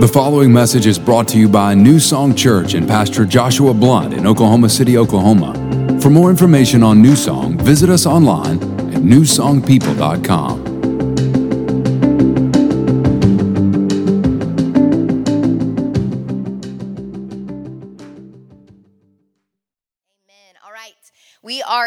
The following message is brought to you by New Song Church and Pastor Joshua Blunt in Oklahoma City, Oklahoma. For more information on New Song, visit us online at newsongpeople.com.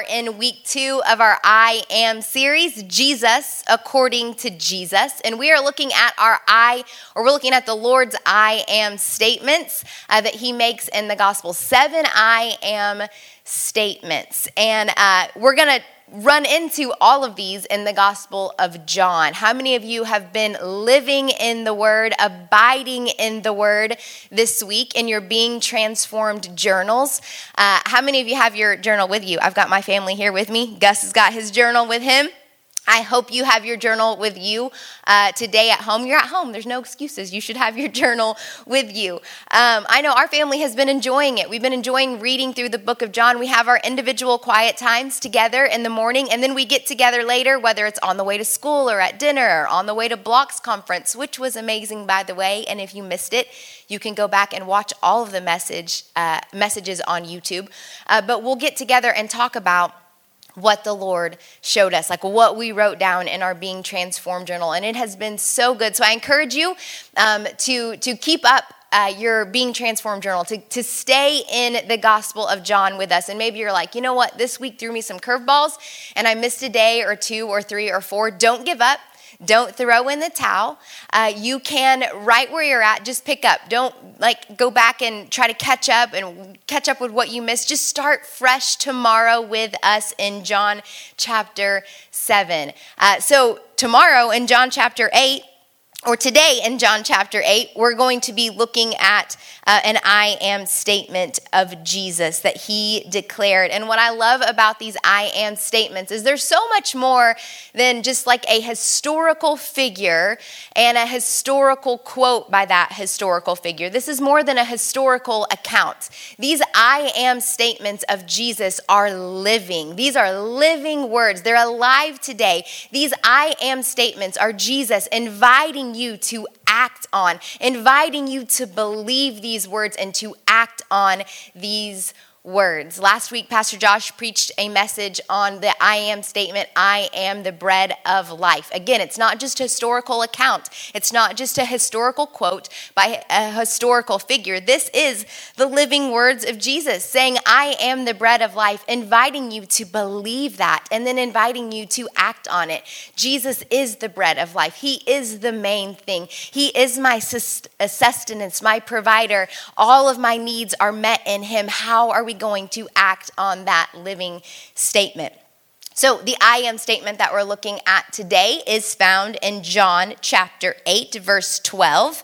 are in week two of our I Am series, Jesus according to Jesus. And we are looking at our I, or we're looking at the Lord's I Am statements uh, that he makes in the gospel. Seven I Am statements. And uh, we're going to run into all of these in the Gospel of John. How many of you have been living in the Word, abiding in the Word this week in your Being Transformed journals? Uh, how many of you have your journal with you? I've got my family here with me. Gus has got his journal with him. I hope you have your journal with you uh, today at home. You're at home, there's no excuses. You should have your journal with you. Um, I know our family has been enjoying it. We've been enjoying reading through the book of John. We have our individual quiet times together in the morning, and then we get together later, whether it's on the way to school or at dinner or on the way to Blocks Conference, which was amazing, by the way. And if you missed it, you can go back and watch all of the message uh, messages on YouTube. Uh, but we'll get together and talk about what the Lord showed us, like what we wrote down in our Being Transformed journal. And it has been so good. So I encourage you um, to, to keep up uh, your Being Transformed journal, to, to stay in the Gospel of John with us. And maybe you're like, you know what, this week threw me some curveballs and I missed a day or two or three or four. Don't give up. Don't throw in the towel. Uh, you can, right where you're at, just pick up. Don't like go back and try to catch up and catch up with what you missed. Just start fresh tomorrow with us in John chapter 7. Uh, so, tomorrow in John chapter 8, or today in John chapter 8, we're going to be looking at uh, an I am statement of Jesus that he declared. And what I love about these I am statements is there's so much more than just like a historical figure and a historical quote by that historical figure. This is more than a historical account. These I am statements of Jesus are living, these are living words. They're alive today. These I am statements are Jesus inviting you to act on, inviting you to believe these words and to act on these words. Last week, Pastor Josh preached a message on the I am statement I am the bread of life. Again, it's not just a historical account, it's not just a historical quote by a historical figure. This is the living words of Jesus saying, I am the bread of life, inviting you to believe that and then inviting you to act on it. Jesus is the bread of life, He is the main thing. He is my sustenance, my provider. All of my needs are met in Him. How are we? Going to act on that living statement? So, the I am statement that we're looking at today is found in John chapter 8, verse 12.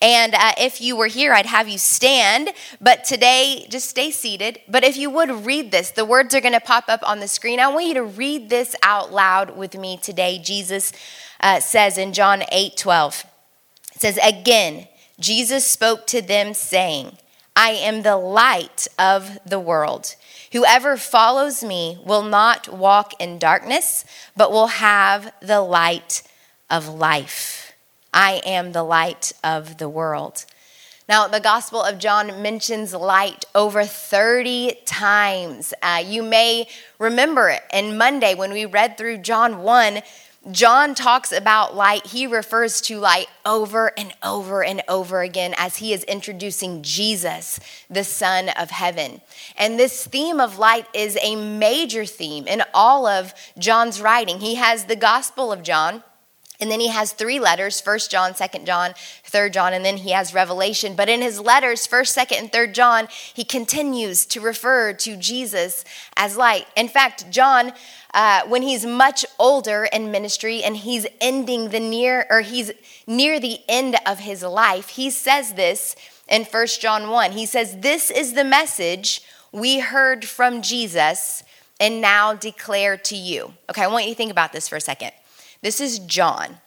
And uh, if you were here, I'd have you stand. But today, just stay seated. But if you would read this, the words are going to pop up on the screen. I want you to read this out loud with me today. Jesus uh, says in John 8 12, it says, Again, Jesus spoke to them, saying, I am the light of the world. Whoever follows me will not walk in darkness, but will have the light of life. I am the light of the world. Now, the Gospel of John mentions light over 30 times. Uh, you may remember it in Monday when we read through John 1 John talks about light, he refers to light over and over and over again as he is introducing Jesus, the Son of Heaven. And this theme of light is a major theme in all of John's writing. He has the Gospel of John. And then he has three letters, First John, Second John, Third John, and then he has Revelation. But in his letters, First, Second, and Third John, he continues to refer to Jesus as light. In fact, John uh, when he's much older in ministry and he's ending the near or he's near the end of his life he says this in 1 john 1 he says this is the message we heard from jesus and now declare to you okay i want you to think about this for a second this is john.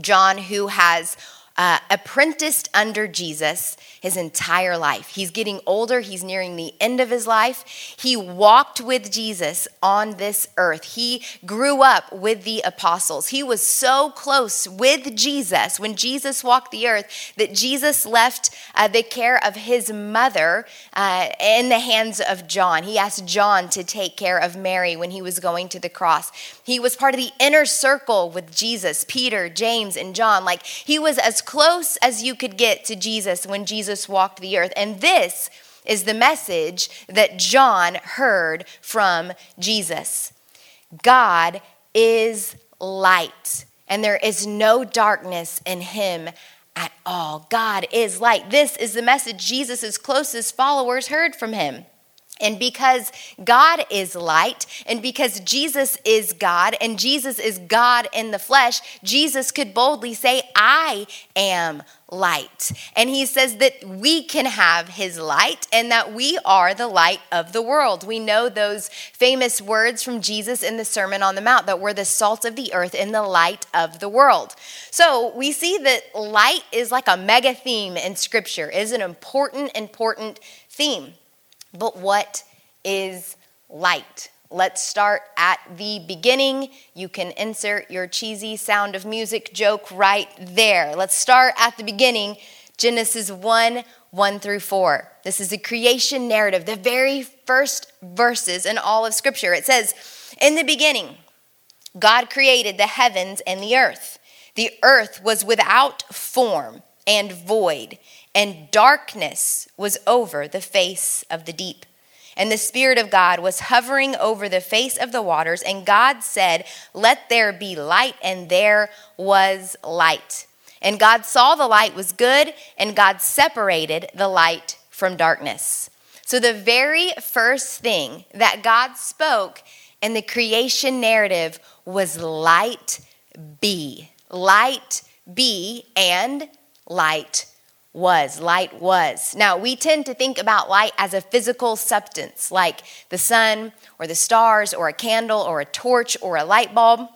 John who has uh, apprenticed under Jesus his entire life. He's getting older, he's nearing the end of his life. He walked with Jesus on this earth. He grew up with the apostles. He was so close with Jesus when Jesus walked the earth that Jesus left uh, the care of his mother uh, in the hands of John. He asked John to take care of Mary when he was going to the cross. He was part of the inner circle with Jesus, Peter, James, and John. Like he was as close as you could get to Jesus when Jesus walked the earth. And this is the message that John heard from Jesus God is light, and there is no darkness in him at all. God is light. This is the message Jesus' closest followers heard from him. And because God is light, and because Jesus is God, and Jesus is God in the flesh, Jesus could boldly say, I am light. And he says that we can have his light and that we are the light of the world. We know those famous words from Jesus in the Sermon on the Mount that we're the salt of the earth and the light of the world. So we see that light is like a mega theme in Scripture, is an important, important theme. But what is light? Let's start at the beginning. You can insert your cheesy sound of music joke right there. Let's start at the beginning Genesis 1 1 through 4. This is the creation narrative, the very first verses in all of Scripture. It says, In the beginning, God created the heavens and the earth. The earth was without form and void, and darkness was over the face of the deep. And the Spirit of God was hovering over the face of the waters, and God said, Let there be light, and there was light. And God saw the light was good, and God separated the light from darkness. So, the very first thing that God spoke in the creation narrative was light be. Light be, and light was. Light was. Now, we tend to think about light as a physical substance, like the sun or the stars or a candle or a torch or a light bulb.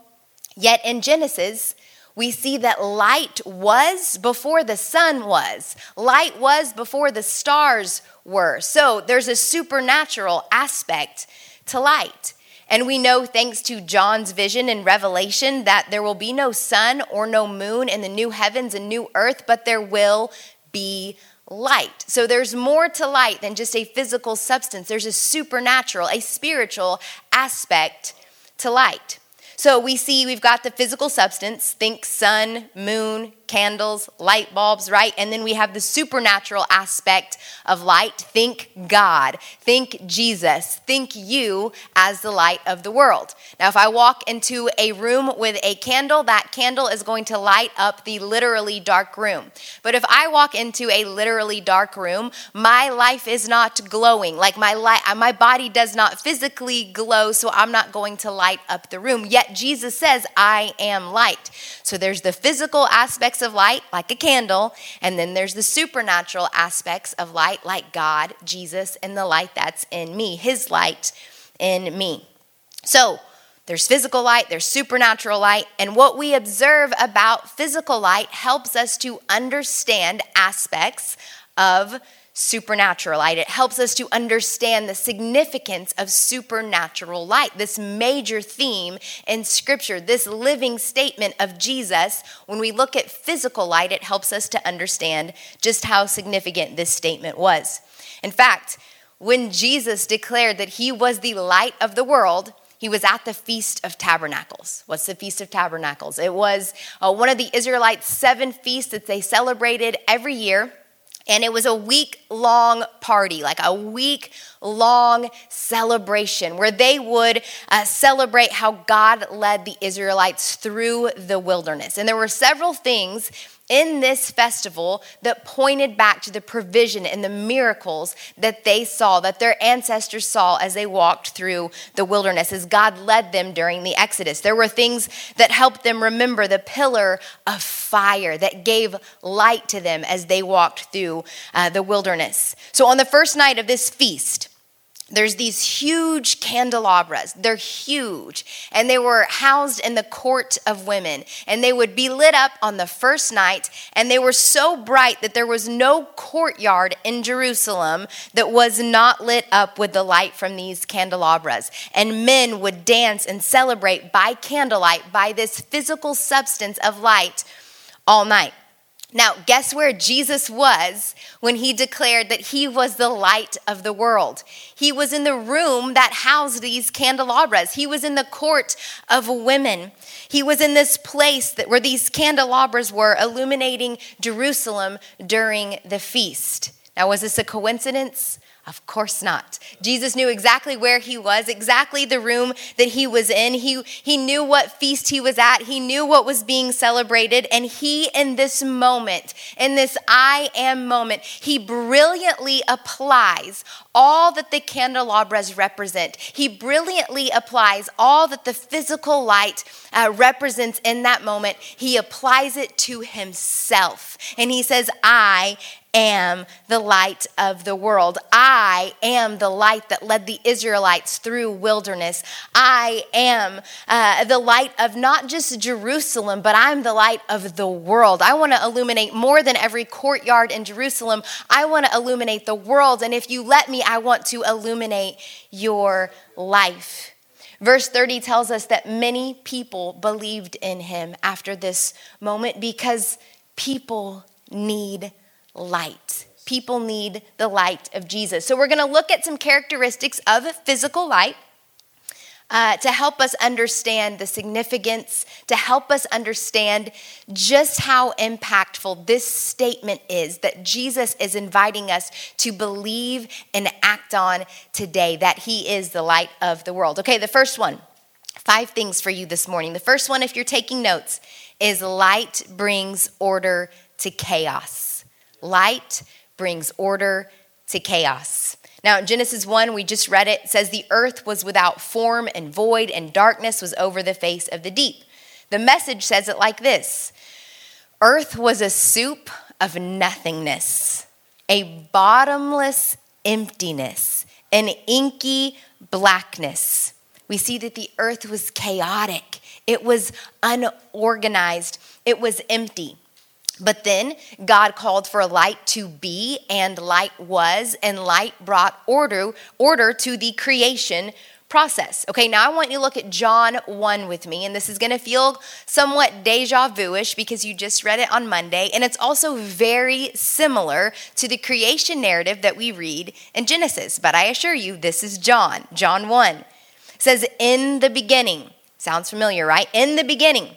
Yet in Genesis, we see that light was before the sun was, light was before the stars were. So there's a supernatural aspect to light. And we know, thanks to John's vision in Revelation, that there will be no sun or no moon in the new heavens and new earth, but there will be light. So there's more to light than just a physical substance, there's a supernatural, a spiritual aspect to light. So we see we've got the physical substance, think sun, moon, candles, light bulbs, right? And then we have the supernatural aspect of light. Think God, think Jesus, think you as the light of the world. Now, if I walk into a room with a candle, that candle is going to light up the literally dark room. But if I walk into a literally dark room, my life is not glowing. Like my light, my body does not physically glow, so I'm not going to light up the room. Yet Jesus says, I am light. So there's the physical aspects of light, like a candle, and then there's the supernatural aspects of light, like God, Jesus, and the light that's in me, His light in me. So, there's physical light, there's supernatural light, and what we observe about physical light helps us to understand aspects of supernatural light. It helps us to understand the significance of supernatural light, this major theme in Scripture, this living statement of Jesus. When we look at physical light, it helps us to understand just how significant this statement was. In fact, when Jesus declared that he was the light of the world, he was at the Feast of Tabernacles. What's the Feast of Tabernacles? It was uh, one of the Israelites' seven feasts that they celebrated every year. And it was a week long party, like a week long celebration where they would uh, celebrate how God led the Israelites through the wilderness. And there were several things in this festival that pointed back to the provision and the miracles that they saw, that their ancestors saw as they walked through the wilderness, as God led them during the Exodus. There were things that helped them remember the pillar of fire that gave light to them as they walked through uh, the wilderness. So on the first night of this feast, there's these huge candelabras. They're huge. And they were housed in the court of women. And they would be lit up on the first night. And they were so bright that there was no courtyard in Jerusalem that was not lit up with the light from these candelabras. And men would dance and celebrate by candlelight, by this physical substance of light all night. Now, guess where Jesus was when he declared that he was the light of the world? He was in the room that housed these candelabras. He was in the court of women. He was in this place that where these candelabras were illuminating Jerusalem during the feast. Now, was this a coincidence? Of course not. Jesus knew exactly where he was, exactly the room that he was in. He, he knew what feast he was at. He knew what was being celebrated. And he, in this moment, in this I am moment, he brilliantly applies all that the candelabras represent. He brilliantly applies all that the physical light uh, represents in that moment. He applies it to himself. And he says, I am the light of the world. I am the light that led the Israelites through wilderness. I am uh, the light of not just Jerusalem, but I'm the light of the world. I want to illuminate more than every courtyard in Jerusalem. I want to illuminate the world. And if you let me, I want to illuminate your life. Verse 30 tells us that many people believed in him after this moment because people need light. People need the light of Jesus. So, we're going to look at some characteristics of physical light. Uh, to help us understand the significance, to help us understand just how impactful this statement is that Jesus is inviting us to believe and act on today, that He is the light of the world. Okay, the first one, five things for you this morning. The first one, if you're taking notes, is light brings order to chaos. Light brings order to chaos. Now, in Genesis 1, we just read it, it says, The earth was without form and void, and darkness was over the face of the deep. The message says it like this Earth was a soup of nothingness, a bottomless emptiness, an inky blackness. We see that the earth was chaotic, it was unorganized, it was empty. But then God called for light to be, and light was, and light brought order, order to the creation process. Okay, now I want you to look at John 1 with me, and this is going to feel somewhat deja vu ish because you just read it on Monday, and it's also very similar to the creation narrative that we read in Genesis. But I assure you, this is John. John 1 it says, In the beginning, sounds familiar, right? In the beginning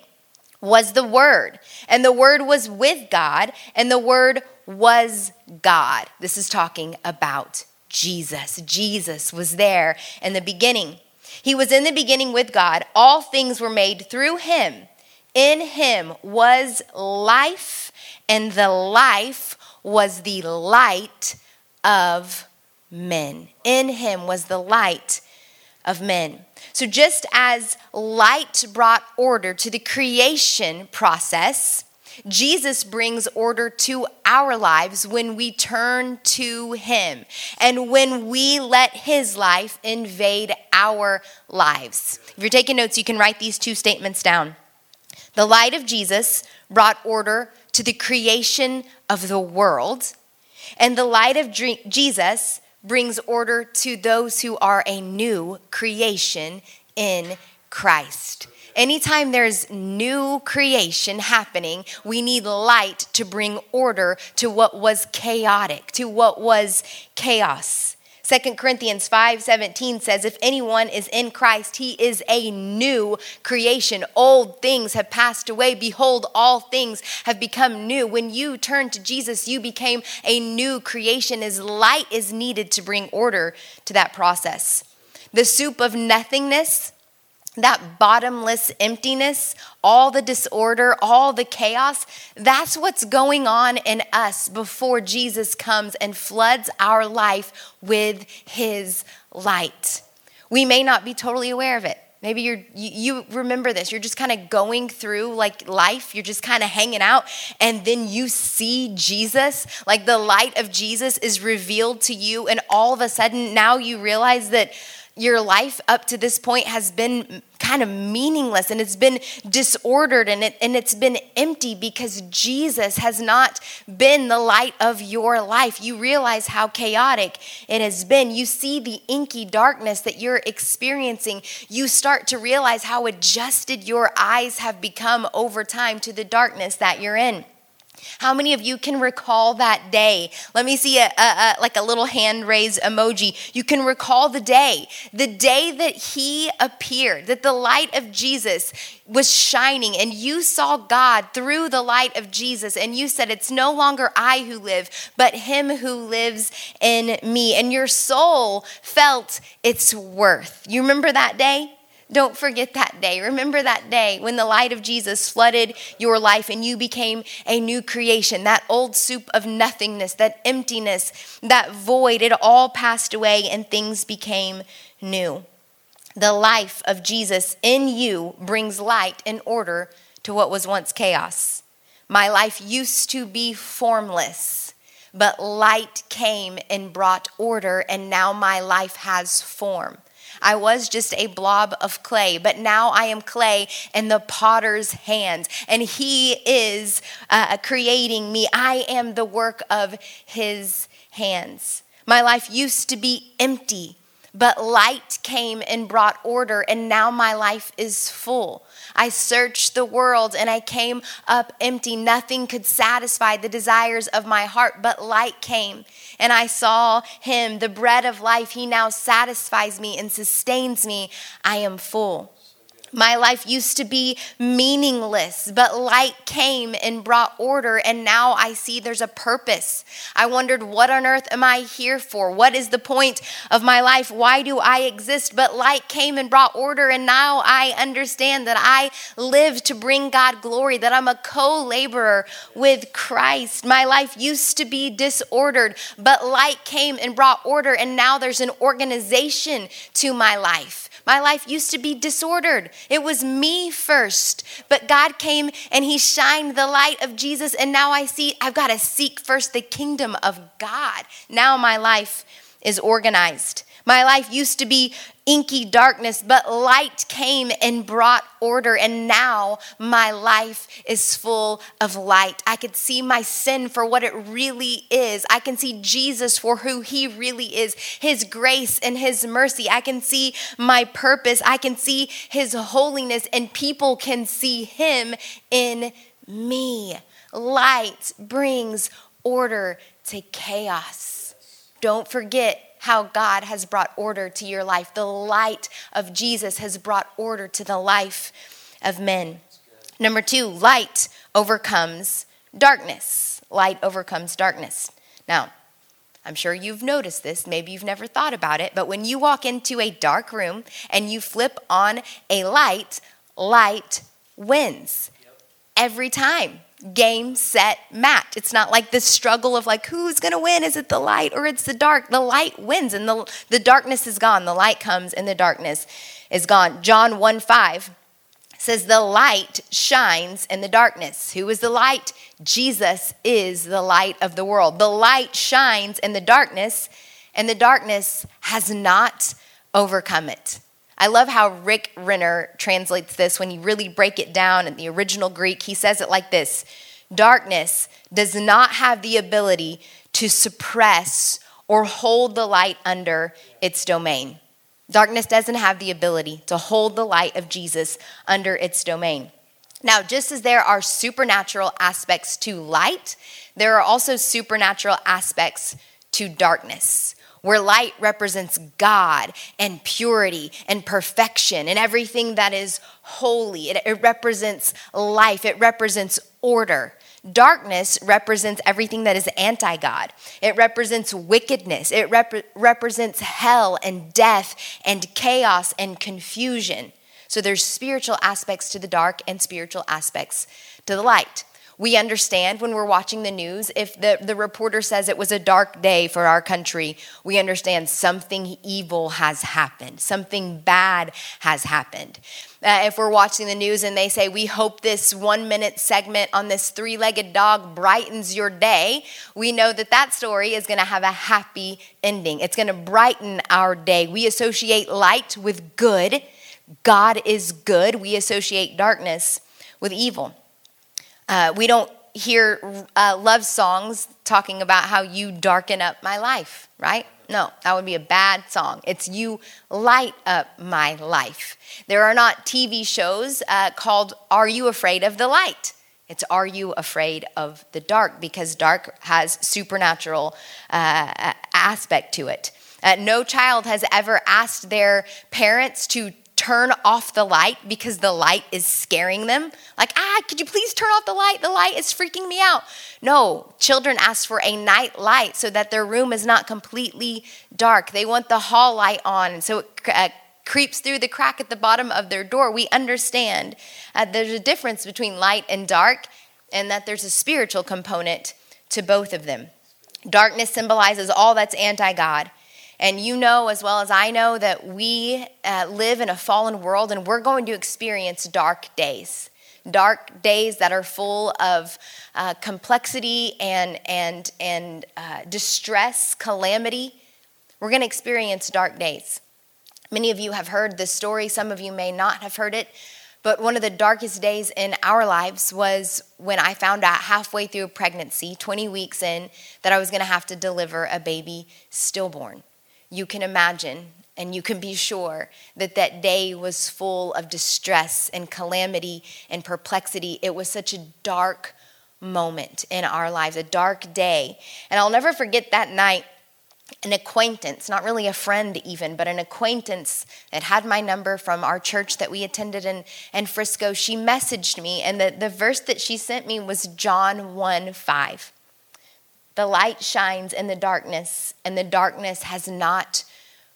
was the Word, and the Word was with God, and the Word was God. This is talking about Jesus. Jesus was there in the beginning. He was in the beginning with God. All things were made through him. In him was life, and the life was the light of men. In him was the light of men. So, just as light brought order to the creation process, Jesus brings order to our lives when we turn to Him and when we let His life invade our lives. If you're taking notes, you can write these two statements down. The light of Jesus brought order to the creation of the world, and the light of Jesus brings order to those who are a new creation in Christ. Anytime there's new creation happening, we need light to bring order to what was chaotic, to what was chaos. 2 Corinthians 5:17 says if anyone is in Christ he is a new creation. Old things have passed away. Behold all things have become new. When you turn to Jesus you became a new creation. As light is needed to bring order to that process. The soup of nothingness that bottomless emptiness, all the disorder, all the chaos, that's what's going on in us before Jesus comes and floods our life with his light. We may not be totally aware of it. Maybe you're you, you remember this. You're just kind of going through like life. You're just kind of hanging out and then you see Jesus, like the light of Jesus is revealed to you and all of a sudden now you realize that your life up to this point has been kind of meaningless and it's been disordered and, it, and it's been empty because Jesus has not been the light of your life. You realize how chaotic it has been. You see the inky darkness that you're experiencing. You start to realize how adjusted your eyes have become over time to the darkness that you're in. How many of you can recall that day? Let me see a, a, a, like a little hand raised emoji. You can recall the day, the day that he appeared, that the light of Jesus was shining, and you saw God through the light of Jesus, and you said, It's no longer I who live, but him who lives in me. And your soul felt its worth. You remember that day? Don't forget that day. Remember that day when the light of Jesus flooded your life and you became a new creation. That old soup of nothingness, that emptiness, that void, it all passed away and things became new. The life of Jesus in you brings light and order to what was once chaos. My life used to be formless, but light came and brought order, and now my life has form. I was just a blob of clay, but now I am clay in the potter's hands, and he is uh, creating me. I am the work of his hands. My life used to be empty, but light came and brought order, and now my life is full. I searched the world and I came up empty. Nothing could satisfy the desires of my heart, but light came and I saw him, the bread of life. He now satisfies me and sustains me. I am full. My life used to be meaningless, but light came and brought order, and now I see there's a purpose. I wondered, what on earth am I here for? What is the point of my life? Why do I exist? But light came and brought order, and now I understand that I live to bring God glory, that I'm a co laborer with Christ. My life used to be disordered, but light came and brought order, and now there's an organization to my life. My life used to be disordered. It was me first. But God came and He shined the light of Jesus. And now I see I've got to seek first the kingdom of God. Now my life is organized. My life used to be inky darkness, but light came and brought order. And now my life is full of light. I could see my sin for what it really is. I can see Jesus for who he really is, his grace and his mercy. I can see my purpose. I can see his holiness, and people can see him in me. Light brings order to chaos. Don't forget how God has brought order to your life. The light of Jesus has brought order to the life of men. Number two, light overcomes darkness. Light overcomes darkness. Now, I'm sure you've noticed this. Maybe you've never thought about it, but when you walk into a dark room and you flip on a light, light wins every time game, set, match. It's not like this struggle of like, who's going to win? Is it the light or it's the dark? The light wins and the, the darkness is gone. The light comes and the darkness is gone. John 1 5 says, The light shines in the darkness. Who is the light? Jesus is the light of the world. The light shines in the darkness, and the darkness has not overcome it. I love how Rick Renner translates this when you really break it down in the original Greek. He says it like this Darkness does not have the ability to suppress or hold the light under its domain. Darkness doesn't have the ability to hold the light of Jesus under its domain. Now, just as there are supernatural aspects to light, there are also supernatural aspects to darkness where light represents God and purity and perfection and everything that is holy. It, it, represents life, it represents order. Darkness represents everything that is anti God. It represents wickedness. It rep- represents hell and death and chaos and confusion. So there's spiritual aspects to the dark and spiritual aspects to the light. We understand when we're watching the news, if the, the reporter says it was a dark day for our country, we understand something evil has happened, something bad has happened. Uh, if we're watching the news and they say, We hope this one minute segment on this three legged dog brightens your day, we know that that story is going to have a happy ending. It's going to brighten our day. We associate light with good, God is good. We associate darkness with evil. Uh, we don't hear uh, love songs talking about how you darken up my life, right? No, that would be a bad song. It's you light up my life. There are not TV shows uh, called Are You Afraid of the Light? It's Are You Afraid of the Dark? Because dark has supernatural uh, aspect to it. Uh, no child has ever asked their parents to turn off the light because the light is scaring them. Like, ah, could you please turn off the light? The light is freaking me out. No, children ask for a night light so that their room is not completely dark. They want the hall light on, And so it uh, creeps through the crack at the bottom of their door. We understand uh, there's a difference between light and dark, and that there's a spiritual component to both of them. Darkness symbolizes all that's anti God and you know as well as I know that we uh, live in a fallen world and we're going to experience dark days. Dark days that are full of uh, complexity and, and, and uh, distress, calamity. We're going to experience dark days. Many of you have heard this story, some of you may not have heard it. But one of the darkest days in our lives was when I found out halfway through pregnancy, 20 weeks in, that I was going to have to deliver a baby stillborn you can imagine and you can be sure that that day was full of distress and calamity and perplexity. It was such a dark moment in our lives, a dark day. And I'll never forget that night. An acquaintance, not really a friend even, but an acquaintance that had my number from our church that we attended in, in Frisco, she messaged me, and the, the verse that she sent me was John 1 5. The light shines in the darkness, and the darkness has not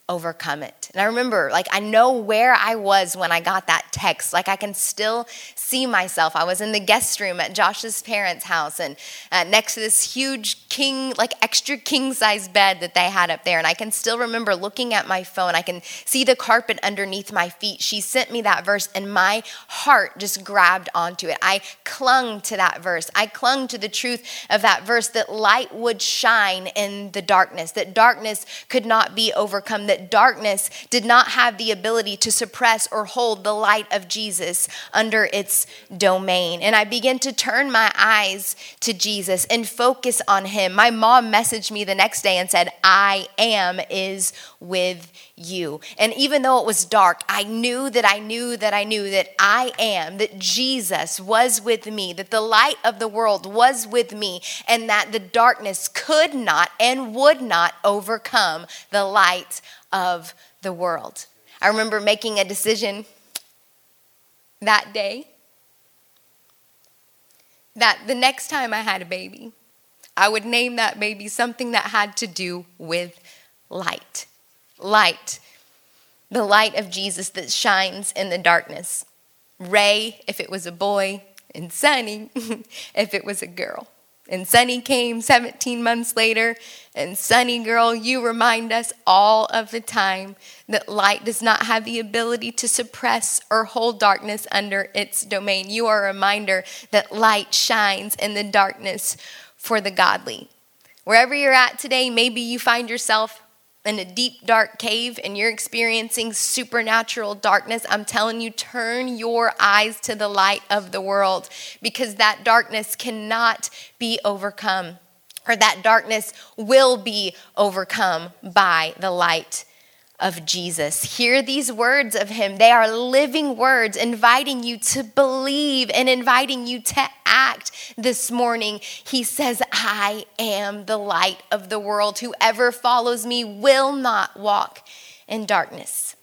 overcome it. And I remember, like, I know where I was when I got that text. Like, I can still see myself. I was in the guest room at Josh's parents' house and uh, next to this huge king, like extra king size bed that they had up there. And I can still remember looking at my phone. I can see the carpet underneath my feet. She sent me that verse and my heart just grabbed onto it. I clung to that verse. I clung to the truth of that verse that light would shine in the darkness, that darkness could not be overcome, that darkness did not have the ability to suppress or hold the light of Jesus under its domain. And I began to turn my eyes to Jesus and focus on him. My mom messaged me the next day and said, I am is with you. And even though it was dark, I knew that I knew that I knew that I am, that Jesus was with me, that the light of the world was with me, and that the darkness could not and would not overcome the light of the world. I remember making a decision that day that the next time I had a baby, I would name that baby something that had to do with light. Light. The light of Jesus that shines in the darkness. Ray, if it was a boy, and Sunny, if it was a girl. And Sunny came 17 months later. And Sunny girl, you remind us all of the time that light does not have the ability to suppress or hold darkness under its domain. You are a reminder that light shines in the darkness for the godly. Wherever you're at today, maybe you find yourself in a deep, dark cave and you're experiencing supernatural darkness, I'm telling you, turn your eyes to the light of the world because that darkness cannot be overcome, or that darkness will be overcome by the light of Jesus. Hear these words of him. They are living words inviting you to believe and inviting you to act this morning. He says, I am the light of the world. Whoever follows me will not walk in darkness.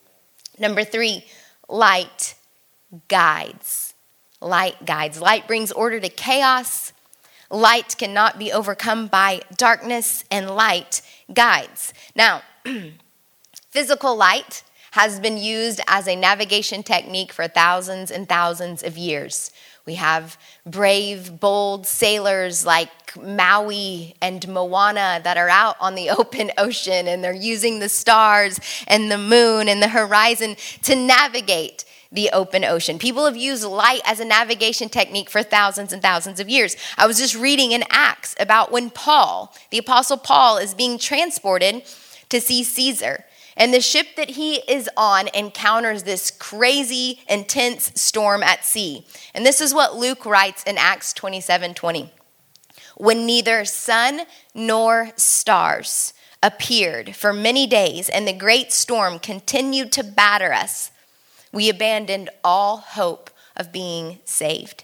Number three, light guides. Light guides. Light brings order to chaos. Light cannot be overcome by darkness, and light guides. Now, Physical light has been used as a navigation technique for thousands and thousands of years. We have brave, bold sailors like Maui and Moana that are out on the open ocean and they're using the stars and the moon and the horizon to navigate the open ocean. People have used light as a navigation technique for thousands and thousands of years. I was just reading in Acts about when Paul, the Apostle Paul, is being transported to see Caesar. And the ship that he is on encounters this crazy, intense storm at sea. And this is what Luke writes in Acts 27 20. When neither sun nor stars appeared for many days, and the great storm continued to batter us, we abandoned all hope of being saved.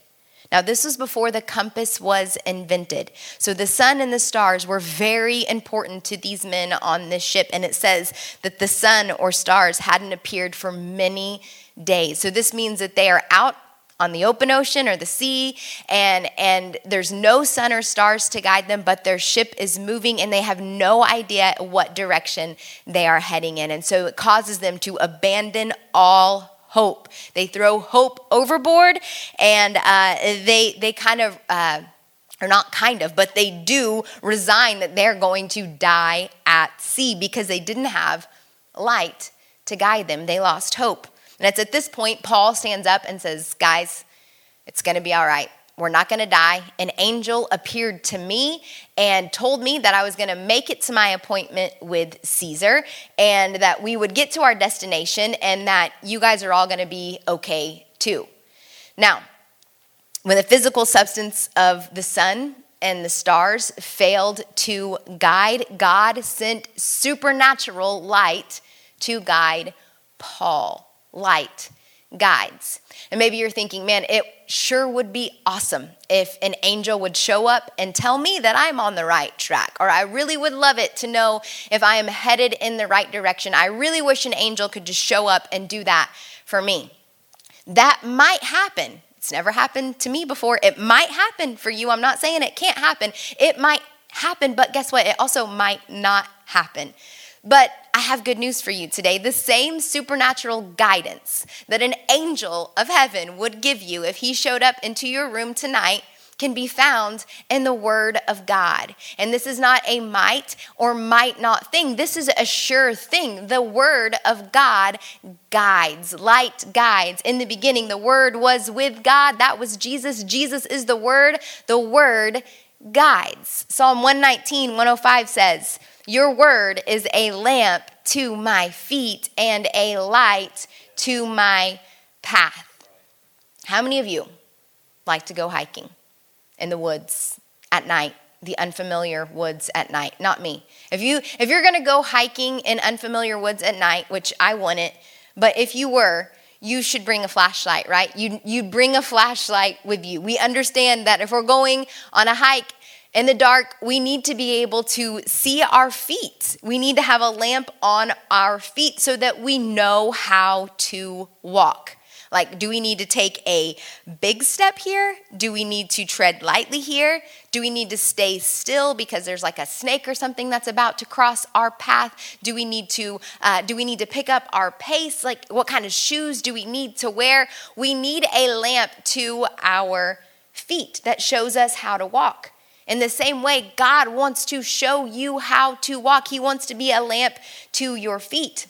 Now, this was before the compass was invented. So the sun and the stars were very important to these men on this ship. And it says that the sun or stars hadn't appeared for many days. So this means that they are out on the open ocean or the sea and and there's no sun or stars to guide them but their ship is moving and they have no idea what direction they are heading in and so it causes them to abandon all hope. They throw hope overboard and uh, they, they kind of, uh, or not kind of, but they do resign that they're going to die at sea because they didn't have light to guide them. They lost hope. And it's at this point, Paul stands up and says, Guys, it's going to be all right. We're not going to die. An angel appeared to me and told me that I was going to make it to my appointment with Caesar and that we would get to our destination and that you guys are all going to be okay too. Now, when the physical substance of the sun and the stars failed to guide, God sent supernatural light to guide Paul. Light guides. And maybe you're thinking, man, it sure would be awesome if an angel would show up and tell me that I'm on the right track. Or I really would love it to know if I am headed in the right direction. I really wish an angel could just show up and do that for me. That might happen. It's never happened to me before. It might happen for you. I'm not saying it can't happen. It might happen, but guess what? It also might not happen. But I have good news for you today. The same supernatural guidance that an angel of heaven would give you if he showed up into your room tonight can be found in the Word of God. And this is not a might or might not thing. This is a sure thing. The Word of God guides, light guides. In the beginning, the Word was with God. That was Jesus. Jesus is the Word. The Word guides. Psalm 119, 105 says, your word is a lamp to my feet and a light to my path. How many of you like to go hiking in the woods at night? the unfamiliar woods at night not me if you if you're going to go hiking in unfamiliar woods at night which i wouldn't but if you were you should bring a flashlight right you you bring a flashlight with you we understand that if we're going on a hike in the dark, we need to be able to see our feet. We need to have a lamp on our feet so that we know how to walk. Like, do we need to take a big step here? Do we need to tread lightly here? Do we need to stay still because there's like a snake or something that's about to cross our path? Do we need to uh, do we need to pick up our pace? Like, what kind of shoes do we need to wear? We need a lamp to our feet that shows us how to walk. In the same way, God wants to show you how to walk. He wants to be a lamp to your feet.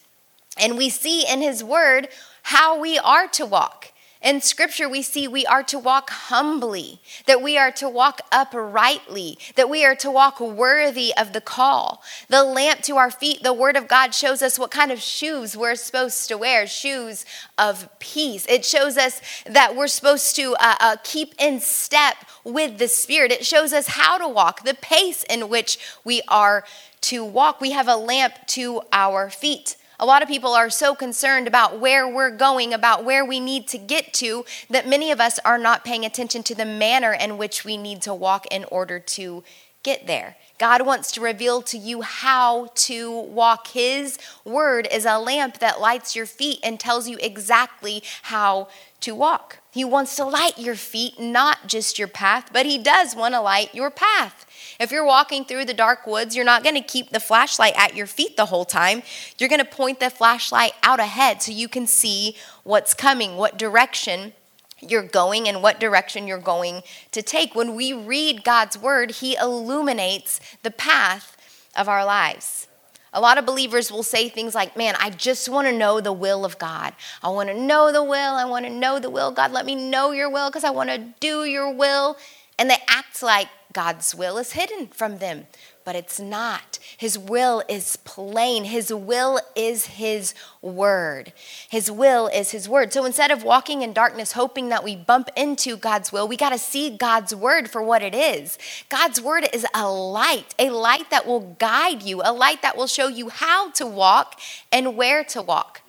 And we see in His Word how we are to walk. In scripture, we see we are to walk humbly, that we are to walk uprightly, that we are to walk worthy of the call. The lamp to our feet, the word of God shows us what kind of shoes we're supposed to wear shoes of peace. It shows us that we're supposed to uh, uh, keep in step with the Spirit. It shows us how to walk, the pace in which we are to walk. We have a lamp to our feet. A lot of people are so concerned about where we're going, about where we need to get to, that many of us are not paying attention to the manner in which we need to walk in order to get there. God wants to reveal to you how to walk. His word is a lamp that lights your feet and tells you exactly how to walk. He wants to light your feet, not just your path, but He does want to light your path. If you're walking through the dark woods, you're not going to keep the flashlight at your feet the whole time. You're going to point the flashlight out ahead so you can see what's coming, what direction you're going and what direction you're going to take. When we read God's word, He illuminates the path of our lives. A lot of believers will say things like, Man, I just want to know the will of God. I want to know the will. I want to know the will. God, let me know your will because I want to do your will. And they act like God's will is hidden from them but it's not. His will is plain. His will is His word. His will is His word. So instead of walking in darkness, hoping that we bump into God's will, we got to see God's word for what it is. God's word is a light, a light that will guide you, a light that will show you how to walk and where to walk.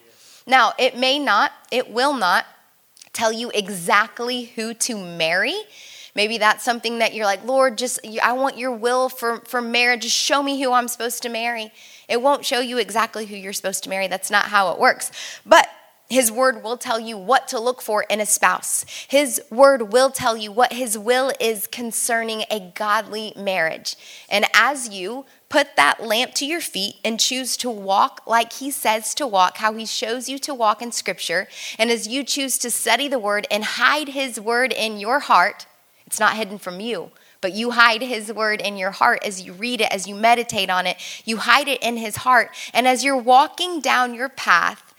Now, it may not, it will not tell you exactly who to marry Maybe that's something that you're like, Lord, just I want your will for, for marriage. Just show me who I'm supposed to marry. It won't show you exactly who you're supposed to marry. That's not how it works. But his word will tell you what to look for in a spouse. His word will tell you what his will is concerning a godly marriage. And as you put that lamp to your feet and choose to walk like he says to walk, how he shows you to walk in scripture, and as you choose to study the word and hide his word in your heart, it's not hidden from you, but you hide his word in your heart as you read it, as you meditate on it. You hide it in his heart. And as you're walking down your path,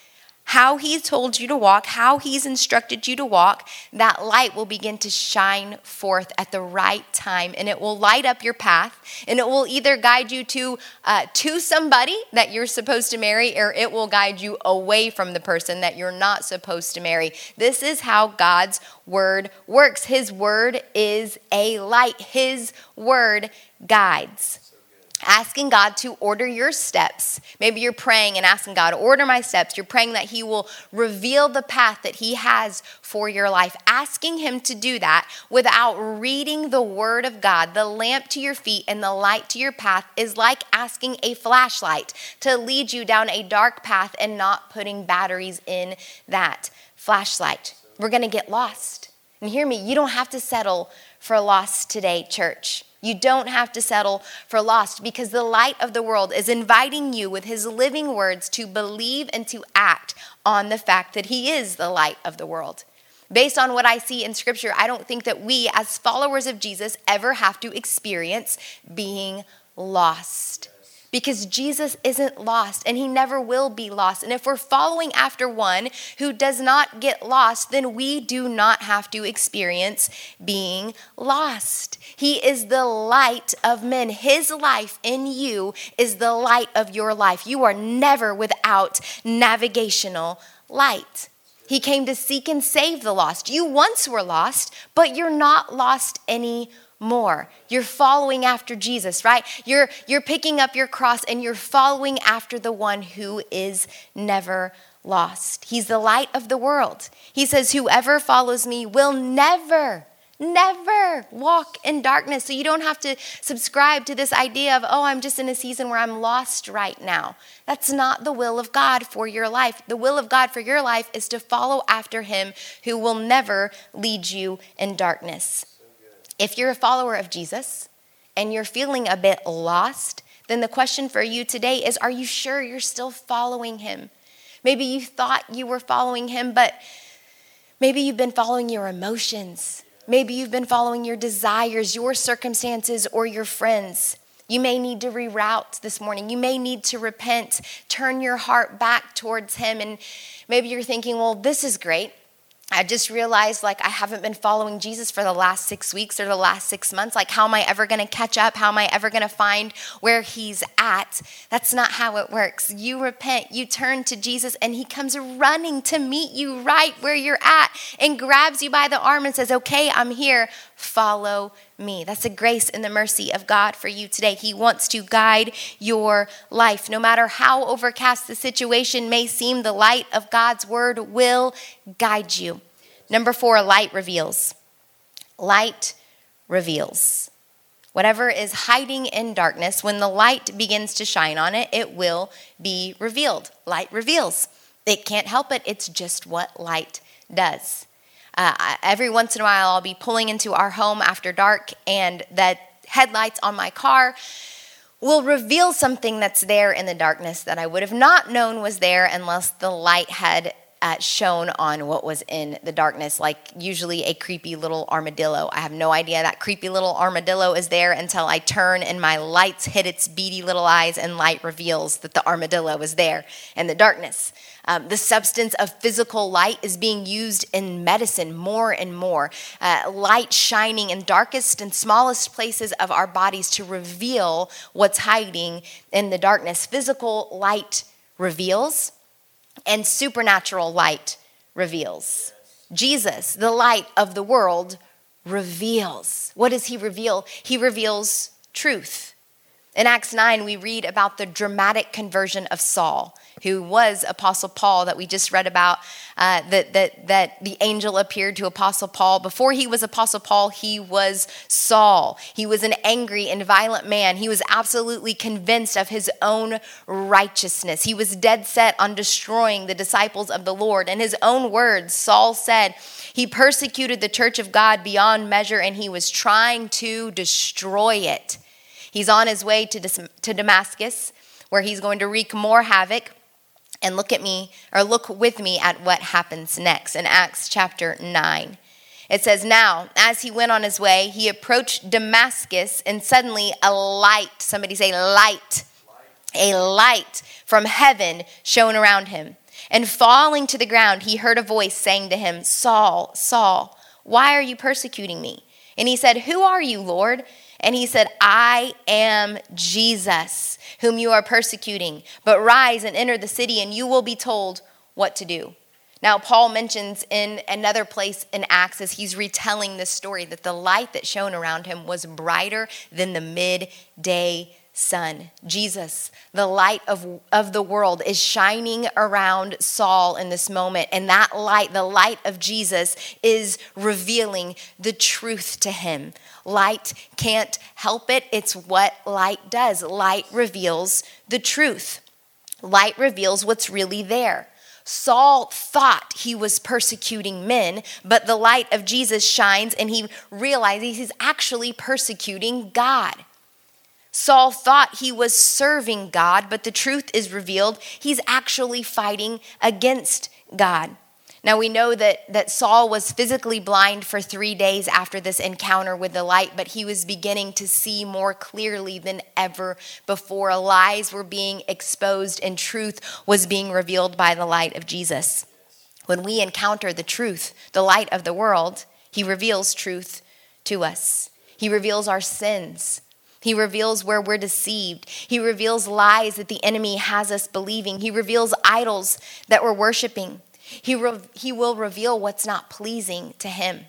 how he's told you to walk, how he's instructed you to walk, that light will begin to shine forth at the right time and it will light up your path and it will either guide you to uh, to somebody that you're supposed to marry or it will guide you away from the person that you're not supposed to marry. This is how God's word works. His word is a light. His word guides asking God to order your steps. Maybe you're praying and asking God, order my steps. You're praying that He will reveal the path that He has for your life. Asking Him to do that without reading the Word of God, the lamp to your feet and the light to your path, is like asking a flashlight to lead you down a dark path and not putting batteries in that flashlight. We're going to get lost. And hear me, you don't have to settle for lost today, church. You don't have to settle for lost because the light of the world is inviting you with his living words to believe and to act on the fact that he is the light of the world. Based on what I see in scripture, I don't think that we, as followers of Jesus, ever have to experience being lost because Jesus isn't lost and he never will be lost. And if we're following after one who does not get lost, then we do not have to experience being lost. He is the light of men. His life in you is the light of your life. You are never without navigational light. He came to seek and save the lost. You once were lost, but you're not lost anymore more. You're following after Jesus, right? You're, you're picking up your cross and you're following after the one who is never lost. He's the light of the world. He says, Whoever follows me will never, never walk in darkness. So you don't have to subscribe to this idea of, oh, I'm just in a season where I'm lost right now. That's not the will of God for your life. The will of God for your life is to follow after Him who will never lead you in darkness. If you're a follower of Jesus and you're feeling a bit lost, then the question for you today is Are you sure you're still following him? Maybe you thought you were following him, but maybe you've been following your emotions. Maybe you've been following your desires, your circumstances, or your friends. You may need to reroute this morning. You may need to repent, turn your heart back towards Him. And maybe you're thinking, well, this is great. I just realized like I haven't been following Jesus for the last six weeks or the last six months. Like, how am I ever going to catch up? How am I ever going to find where he's at? That's not how it works. You repent, you turn to Jesus, and he comes running to meet you right where you're at and grabs you by the arm and says, Okay, I'm here. Follow me. That's the grace and the mercy of God for you today. He wants to guide your life. No matter how overcast the situation may seem, the light of God's word will guide you. Number four, light reveals. Light reveals. Whatever is hiding in darkness, when the light begins to shine on it, it will be revealed. Light reveals. It can't help it, it's just what light does. Uh, every once in a while, I'll be pulling into our home after dark, and the headlights on my car will reveal something that's there in the darkness that I would have not known was there unless the light had uh, shone on what was in the darkness, like usually a creepy little armadillo. I have no idea that creepy little armadillo is there until I turn and my lights hit its beady little eyes, and light reveals that the armadillo is there in the darkness. Um, the substance of physical light is being used in medicine more and more. Uh, light shining in darkest and smallest places of our bodies to reveal what's hiding in the darkness. Physical light reveals, and supernatural light reveals. Jesus, the light of the world, reveals. What does he reveal? He reveals truth. In Acts 9, we read about the dramatic conversion of Saul who was Apostle Paul that we just read about, uh, that, that, that the angel appeared to Apostle Paul. Before he was Apostle Paul, he was Saul. He was an angry and violent man. He was absolutely convinced of his own righteousness. He was dead set on destroying the disciples of the Lord. In his own words, Saul said, he persecuted the church of God beyond measure and he was trying to destroy it. He's on his way to, to Damascus, where he's going to wreak more havoc and look at me or look with me at what happens next in Acts chapter 9. It says, Now, as he went on his way, he approached Damascus, and suddenly a light, somebody say, light, a light from heaven shone around him. And falling to the ground, he heard a voice saying to him, Saul, Saul, why are you persecuting me? And he said, Who are you, Lord? And he said, I am Jesus, whom you are persecuting. But rise and enter the city, and you will be told what to do. Now, Paul mentions in another place in Acts as he's retelling this story that the light that shone around him was brighter than the midday sun. Jesus, the light of, of the world, is shining around Saul in this moment. And that light, the light of Jesus, is revealing the truth to him. Light can't help it, it's what light does. Light reveals the truth, light reveals what's really there. Saul thought he was persecuting men, but the light of Jesus shines and he realizes he's actually persecuting God. Saul thought he was serving God, but the truth is revealed. He's actually fighting against God. Now we know that, that Saul was physically blind for three days after this encounter with the light, but he was beginning to see more clearly than ever before. Lies were being exposed and truth was being revealed by the light of Jesus. When we encounter the truth, the light of the world, he reveals truth to us. He reveals our sins. He reveals where we're deceived. He reveals lies that the enemy has us believing. He reveals idols that we're worshiping. He, re- he will reveal what's not pleasing to him.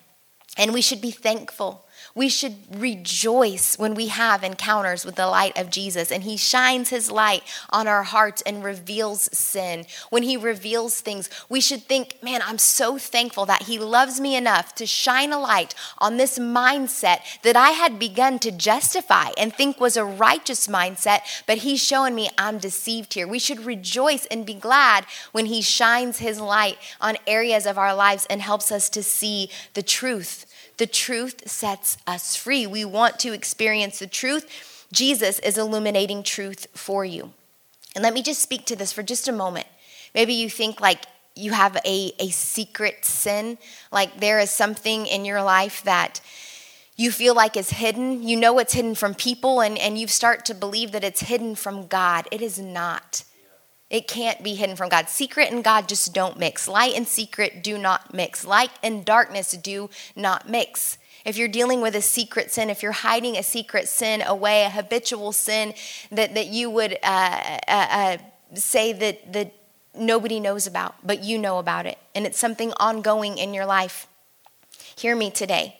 And we should be thankful we should rejoice when we have encounters with the light of Jesus and He shines His light on our hearts and reveals sin. When He reveals things, we should think, man, I'm so thankful that He loves me enough to shine a light on this mindset that I had begun to justify and think was a righteous mindset, but He's showing me I'm deceived here. We should rejoice and be glad when He shines His light on areas of our lives and helps us to see the truth the truth sets us free. We want to experience the truth. Jesus is illuminating truth for you. And let me just speak to this for just a moment. Maybe you think like you have a, a secret sin, like there is something in your life that you feel like is hidden. You know it's hidden from people, and, and you start to believe that it's hidden from God. It is not. It can't be hidden from God. Secret and God just don't mix. Light and secret do not mix. Light and darkness do not mix. If you're dealing with a secret sin, if you're hiding a secret sin away, a habitual sin that, that you would uh, uh, uh, say that, that nobody knows about, but you know about it, and it's something ongoing in your life, hear me today.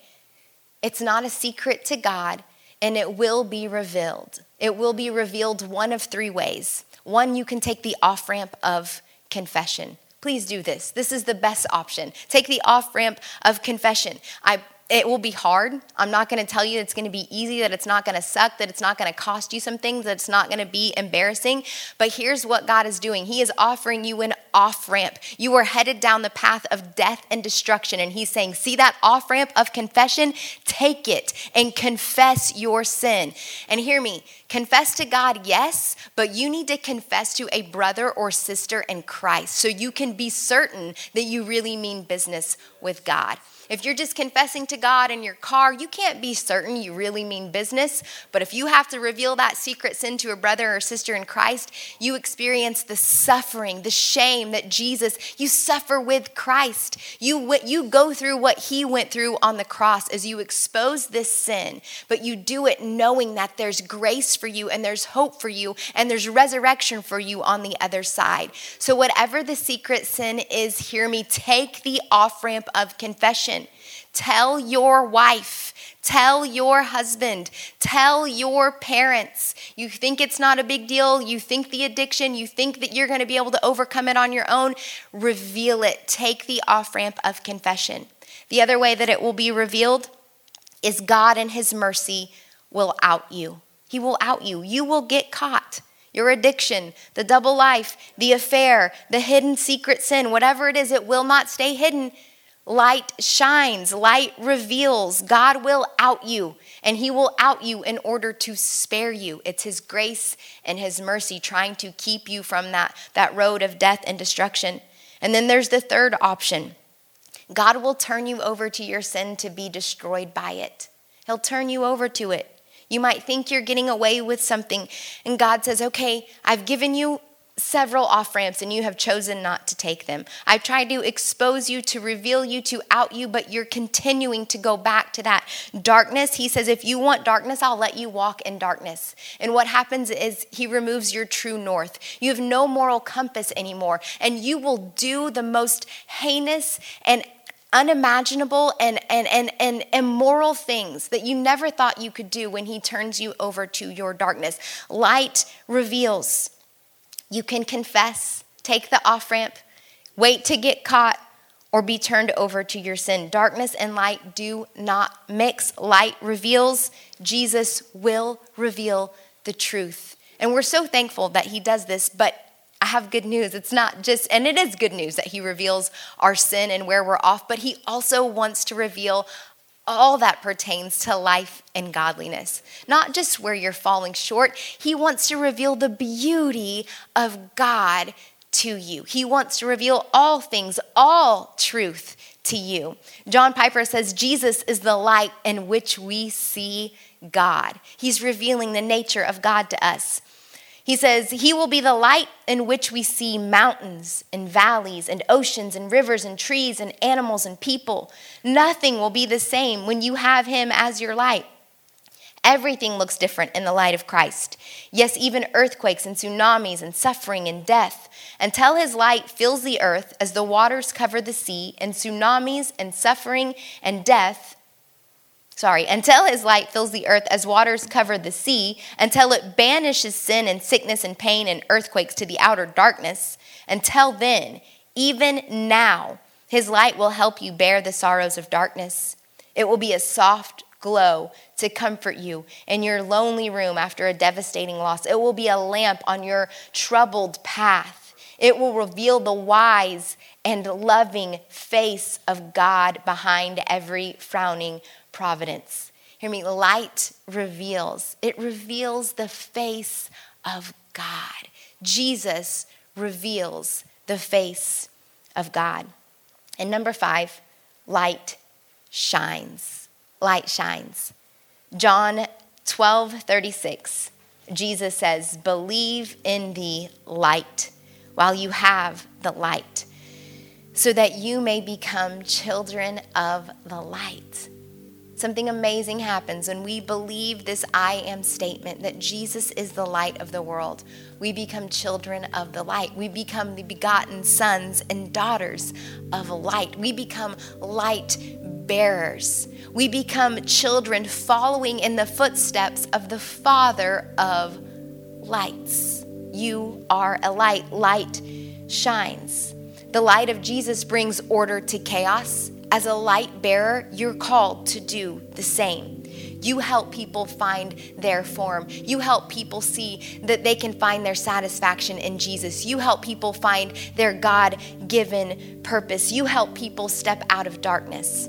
It's not a secret to God, and it will be revealed. It will be revealed one of three ways. One, you can take the off ramp of confession. Please do this. This is the best option. Take the off ramp of confession. I it will be hard. I'm not going to tell you it's going to be easy, that it's not going to suck, that it's not going to cost you some things, that it's not going to be embarrassing. But here's what God is doing He is offering you an off ramp. You are headed down the path of death and destruction. And He's saying, See that off ramp of confession? Take it and confess your sin. And hear me confess to God, yes, but you need to confess to a brother or sister in Christ so you can be certain that you really mean business with God. If you're just confessing to God in your car, you can't be certain you really mean business. But if you have to reveal that secret sin to a brother or sister in Christ, you experience the suffering, the shame that Jesus, you suffer with Christ. You, you go through what he went through on the cross as you expose this sin, but you do it knowing that there's grace for you and there's hope for you and there's resurrection for you on the other side. So, whatever the secret sin is, hear me, take the off ramp of confession Tell your wife, tell your husband, tell your parents. You think it's not a big deal, you think the addiction, you think that you're going to be able to overcome it on your own. Reveal it. Take the off ramp of confession. The other way that it will be revealed is God in His mercy will out you. He will out you. You will get caught your addiction, the double life, the affair, the hidden secret sin, whatever it is, it will not stay hidden. Light shines, light reveals. God will out you, and He will out you in order to spare you. It's His grace and His mercy trying to keep you from that, that road of death and destruction. And then there's the third option God will turn you over to your sin to be destroyed by it. He'll turn you over to it. You might think you're getting away with something, and God says, Okay, I've given you several off ramps and you have chosen not to take them. I've tried to expose you, to reveal you, to out you, but you're continuing to go back to that darkness. He says, if you want darkness, I'll let you walk in darkness. And what happens is he removes your true north. You have no moral compass anymore, and you will do the most heinous and unimaginable and, and, and, and immoral things that you never thought you could do when he turns you over to your darkness. Light reveals. You can confess, take the off ramp, wait to get caught, or be turned over to your sin. Darkness and light do not mix. Light reveals, Jesus will reveal the truth. And we're so thankful that He does this, but I have good news. It's not just, and it is good news that He reveals our sin and where we're off, but He also wants to reveal all that pertains to life and godliness, not just where you're falling short. He wants to reveal the beauty of God to you. He wants to reveal all things, all truth to you. John Piper says Jesus is the light in which we see God. He's revealing the nature of God to us. He says, He will be the light in which we see mountains and valleys and oceans and rivers and trees and animals and people. Nothing will be the same when you have Him as your light. Everything looks different in the light of Christ. Yes, even earthquakes and tsunamis and suffering and death. Until his light fills the earth as the waters cover the sea, and tsunamis and suffering and death sorry, until his light fills the earth as waters cover the sea, until it banishes sin and sickness and pain and earthquakes to the outer darkness, until then, even now, his light will help you bear the sorrows of darkness. It will be a soft glow to comfort you in your lonely room after a devastating loss. It will be a lamp on your troubled path. It will reveal the wise and loving face of God behind every frowning providence. Hear me, light reveals, it reveals the face of God. Jesus reveals the face of God. And number five, light shines. Light shines. John 12 36, Jesus says, Believe in the light while you have the light, so that you may become children of the light. Something amazing happens when we believe this I am statement that Jesus is the light of the world. We become children of the light. We become the begotten sons and daughters of light. We become light bearers. We become children following in the footsteps of the Father of lights. You are a light. Light shines. The light of Jesus brings order to chaos as a light bearer, you're called to do the same. You help people find their form. You help people see that they can find their satisfaction in Jesus. You help people find their God given purpose. You help people step out of darkness.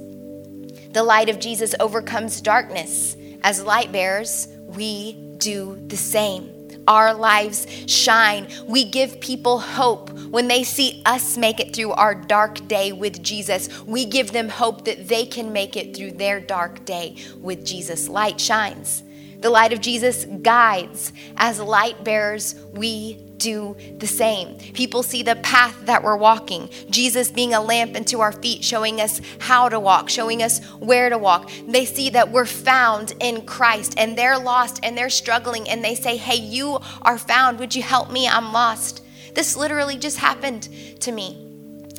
The light of Jesus overcomes darkness. As light bearers, we do the same our lives shine. We give people hope when they see us make it through our dark day with Jesus. We give them hope that they can make it through their dark day with Jesus. Light shines. The light of Jesus guides. As light bearers, we do the same. People see the path that we're walking. Jesus being a lamp unto our feet, showing us how to walk, showing us where to walk. They see that we're found in Christ and they're lost and they're struggling and they say, Hey, you are found. Would you help me? I'm lost. This literally just happened to me.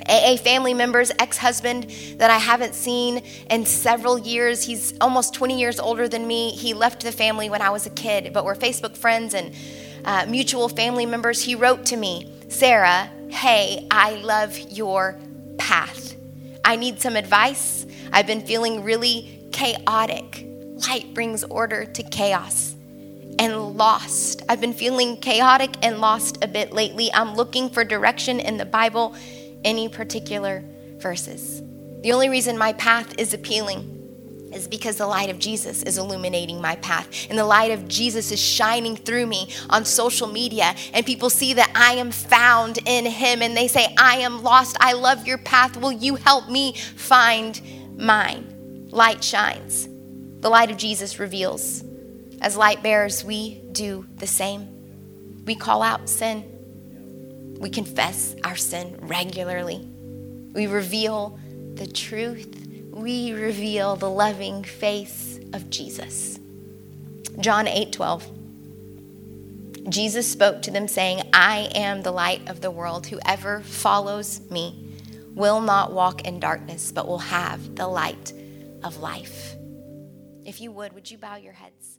A family member's ex husband that I haven't seen in several years. He's almost 20 years older than me. He left the family when I was a kid, but we're Facebook friends and uh, mutual family members, he wrote to me, Sarah, hey, I love your path. I need some advice. I've been feeling really chaotic. Light brings order to chaos and lost. I've been feeling chaotic and lost a bit lately. I'm looking for direction in the Bible, any particular verses. The only reason my path is appealing is because the light of Jesus is illuminating my path. And the light of Jesus is shining through me on social media. And people see that I am found in Him and they say, I am lost. I love your path. Will you help me find mine? Light shines. The light of Jesus reveals. As light bearers, we do the same. We call out sin. We confess our sin regularly. We reveal the truth we reveal the loving face of Jesus. John 8 12. Jesus spoke to them, saying, I am the light of the world. Whoever follows me will not walk in darkness, but will have the light of life. If you would, would you bow your heads?